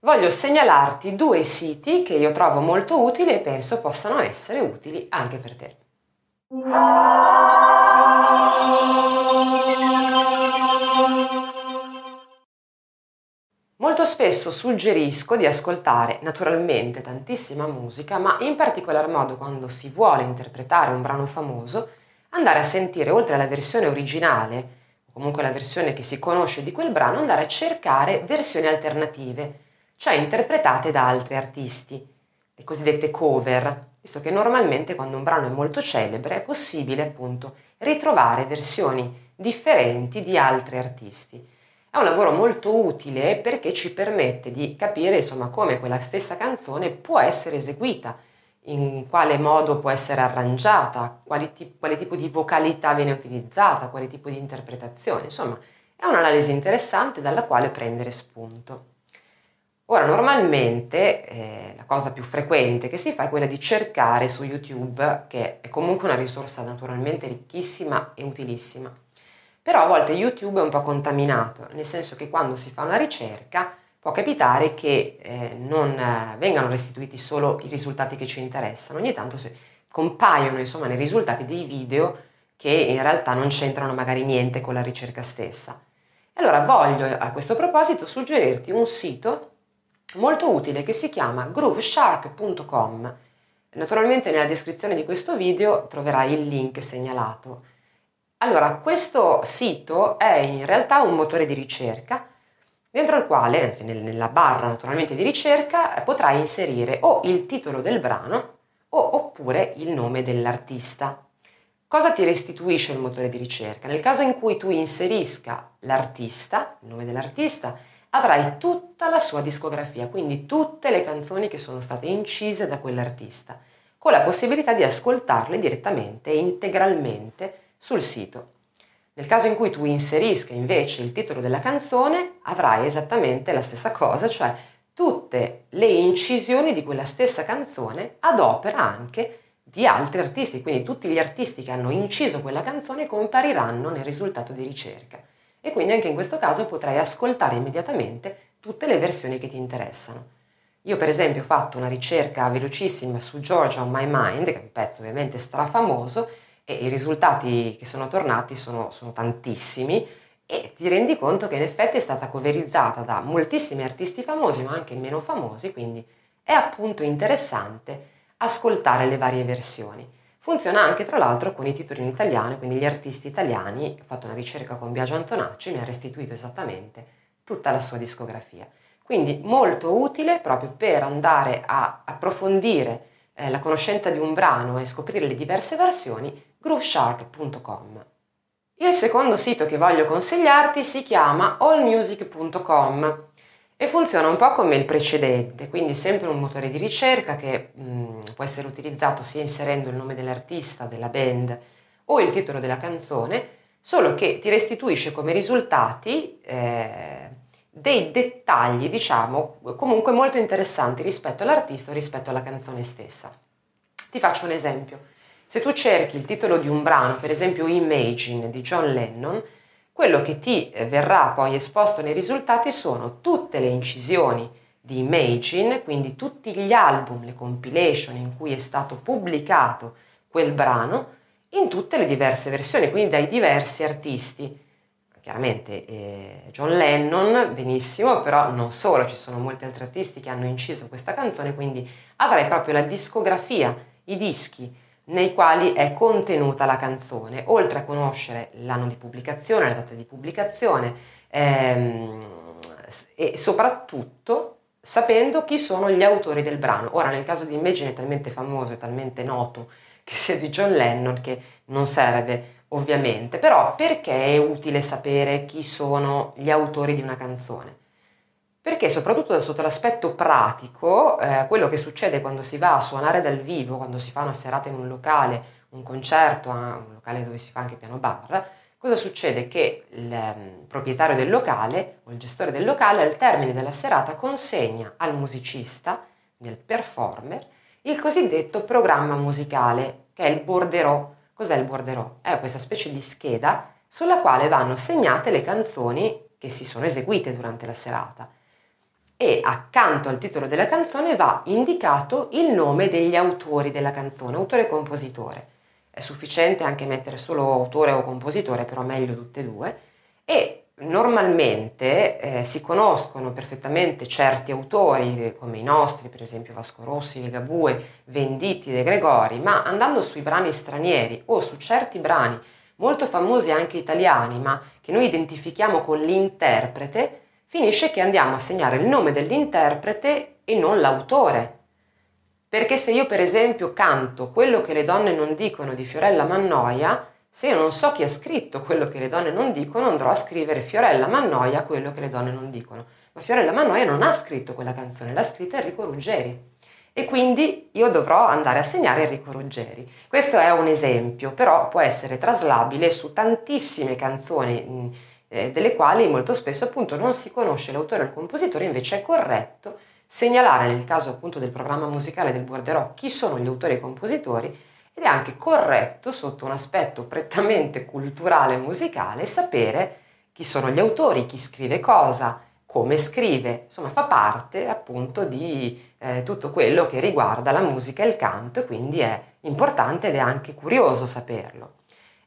voglio segnalarti due siti che io trovo molto utili e penso possano essere utili anche per te. Molto spesso suggerisco di ascoltare naturalmente tantissima musica, ma in particolar modo quando si vuole interpretare un brano famoso, andare a sentire oltre alla versione originale, o comunque la versione che si conosce di quel brano, andare a cercare versioni alternative, cioè interpretate da altri artisti, le cosiddette cover, visto che normalmente quando un brano è molto celebre è possibile appunto ritrovare versioni differenti di altri artisti. È un lavoro molto utile perché ci permette di capire insomma come quella stessa canzone può essere eseguita, in quale modo può essere arrangiata, quale, t- quale tipo di vocalità viene utilizzata, quale tipo di interpretazione, insomma è un'analisi interessante dalla quale prendere spunto. Ora, normalmente eh, la cosa più frequente che si fa è quella di cercare su YouTube, che è comunque una risorsa naturalmente ricchissima e utilissima. Però a volte YouTube è un po' contaminato, nel senso che quando si fa una ricerca può capitare che eh, non eh, vengano restituiti solo i risultati che ci interessano, ogni tanto si, compaiono insomma nei risultati dei video che in realtà non c'entrano magari niente con la ricerca stessa. Allora voglio a questo proposito suggerirti un sito molto utile che si chiama grooveshark.com. Naturalmente nella descrizione di questo video troverai il link segnalato. Allora, questo sito è in realtà un motore di ricerca dentro il quale, anzi nella barra naturalmente di ricerca, potrai inserire o il titolo del brano o oppure il nome dell'artista. Cosa ti restituisce il motore di ricerca? Nel caso in cui tu inserisca l'artista, il nome dell'artista, avrai tutta la sua discografia, quindi tutte le canzoni che sono state incise da quell'artista, con la possibilità di ascoltarle direttamente e integralmente sul sito. Nel caso in cui tu inserisca invece il titolo della canzone, avrai esattamente la stessa cosa, cioè tutte le incisioni di quella stessa canzone ad opera anche di altri artisti, quindi tutti gli artisti che hanno inciso quella canzone compariranno nel risultato di ricerca e quindi anche in questo caso potrai ascoltare immediatamente tutte le versioni che ti interessano. Io per esempio ho fatto una ricerca velocissima su Georgia on My Mind, che è un pezzo ovviamente strafamoso, e i risultati che sono tornati sono, sono tantissimi e ti rendi conto che in effetti è stata coverizzata da moltissimi artisti famosi ma anche meno famosi, quindi è appunto interessante ascoltare le varie versioni. Funziona anche tra l'altro con i titoli in italiano, quindi gli artisti italiani, ho fatto una ricerca con Biagio Antonacci, mi ha restituito esattamente tutta la sua discografia. Quindi molto utile proprio per andare a approfondire eh, la conoscenza di un brano e scoprire le diverse versioni, grooveshark.com. Il secondo sito che voglio consigliarti si chiama allmusic.com e funziona un po' come il precedente, quindi sempre un motore di ricerca che mh, può essere utilizzato sia inserendo il nome dell'artista, della band o il titolo della canzone, solo che ti restituisce come risultati eh, dei dettagli, diciamo, comunque molto interessanti rispetto all'artista o rispetto alla canzone stessa. Ti faccio un esempio. Se tu cerchi il titolo di un brano, per esempio Imagine di John Lennon, quello che ti eh, verrà poi esposto nei risultati sono tutte le incisioni di Imagine, quindi tutti gli album, le compilation in cui è stato pubblicato quel brano, in tutte le diverse versioni, quindi dai diversi artisti. Chiaramente eh, John Lennon, benissimo, però non solo, ci sono molti altri artisti che hanno inciso questa canzone, quindi avrai proprio la discografia, i dischi nei quali è contenuta la canzone, oltre a conoscere l'anno di pubblicazione, la data di pubblicazione ehm, e soprattutto sapendo chi sono gli autori del brano. Ora nel caso di Imagine è talmente famoso e talmente noto che sia di John Lennon che non serve ovviamente, però perché è utile sapere chi sono gli autori di una canzone? Perché soprattutto sotto l'aspetto pratico, eh, quello che succede quando si va a suonare dal vivo, quando si fa una serata in un locale, un concerto, un locale dove si fa anche piano bar, cosa succede? Che il um, proprietario del locale o il gestore del locale al termine della serata consegna al musicista, nel performer, il cosiddetto programma musicale, che è il borderò. Cos'è il borderò? È questa specie di scheda sulla quale vanno segnate le canzoni che si sono eseguite durante la serata. E accanto al titolo della canzone va indicato il nome degli autori della canzone, autore e compositore. È sufficiente anche mettere solo autore o compositore, però meglio tutte e due. E normalmente eh, si conoscono perfettamente certi autori, come i nostri, per esempio Vasco Rossi, Ligabue, Venditti, De Gregori, ma andando sui brani stranieri o su certi brani molto famosi anche italiani, ma che noi identifichiamo con l'interprete, finisce che andiamo a segnare il nome dell'interprete e non l'autore. Perché se io per esempio canto quello che le donne non dicono di Fiorella Mannoia, se io non so chi ha scritto quello che le donne non dicono, andrò a scrivere Fiorella Mannoia quello che le donne non dicono. Ma Fiorella Mannoia non ha scritto quella canzone, l'ha scritta Enrico Ruggeri. E quindi io dovrò andare a segnare Enrico Ruggeri. Questo è un esempio, però può essere traslabile su tantissime canzoni eh, delle quali molto spesso appunto non si conosce l'autore o il compositore, invece è corretto segnalare nel caso appunto del programma musicale del Borderò chi sono gli autori e i compositori ed è anche corretto sotto un aspetto prettamente culturale e musicale sapere chi sono gli autori, chi scrive cosa, come scrive, insomma fa parte appunto di eh, tutto quello che riguarda la musica e il canto, quindi è importante ed è anche curioso saperlo.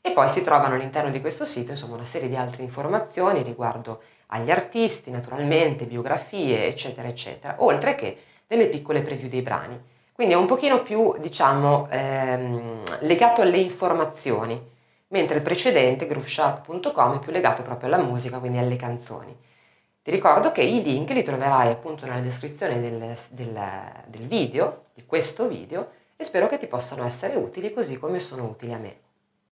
E poi si trovano all'interno di questo sito insomma, una serie di altre informazioni riguardo agli artisti, naturalmente, biografie, eccetera, eccetera, oltre che delle piccole preview dei brani. Quindi è un pochino più, diciamo, ehm, legato alle informazioni, mentre il precedente, grooveshark.com, è più legato proprio alla musica, quindi alle canzoni. Ti ricordo che i link li troverai appunto nella descrizione del, del, del video, di questo video, e spero che ti possano essere utili così come sono utili a me.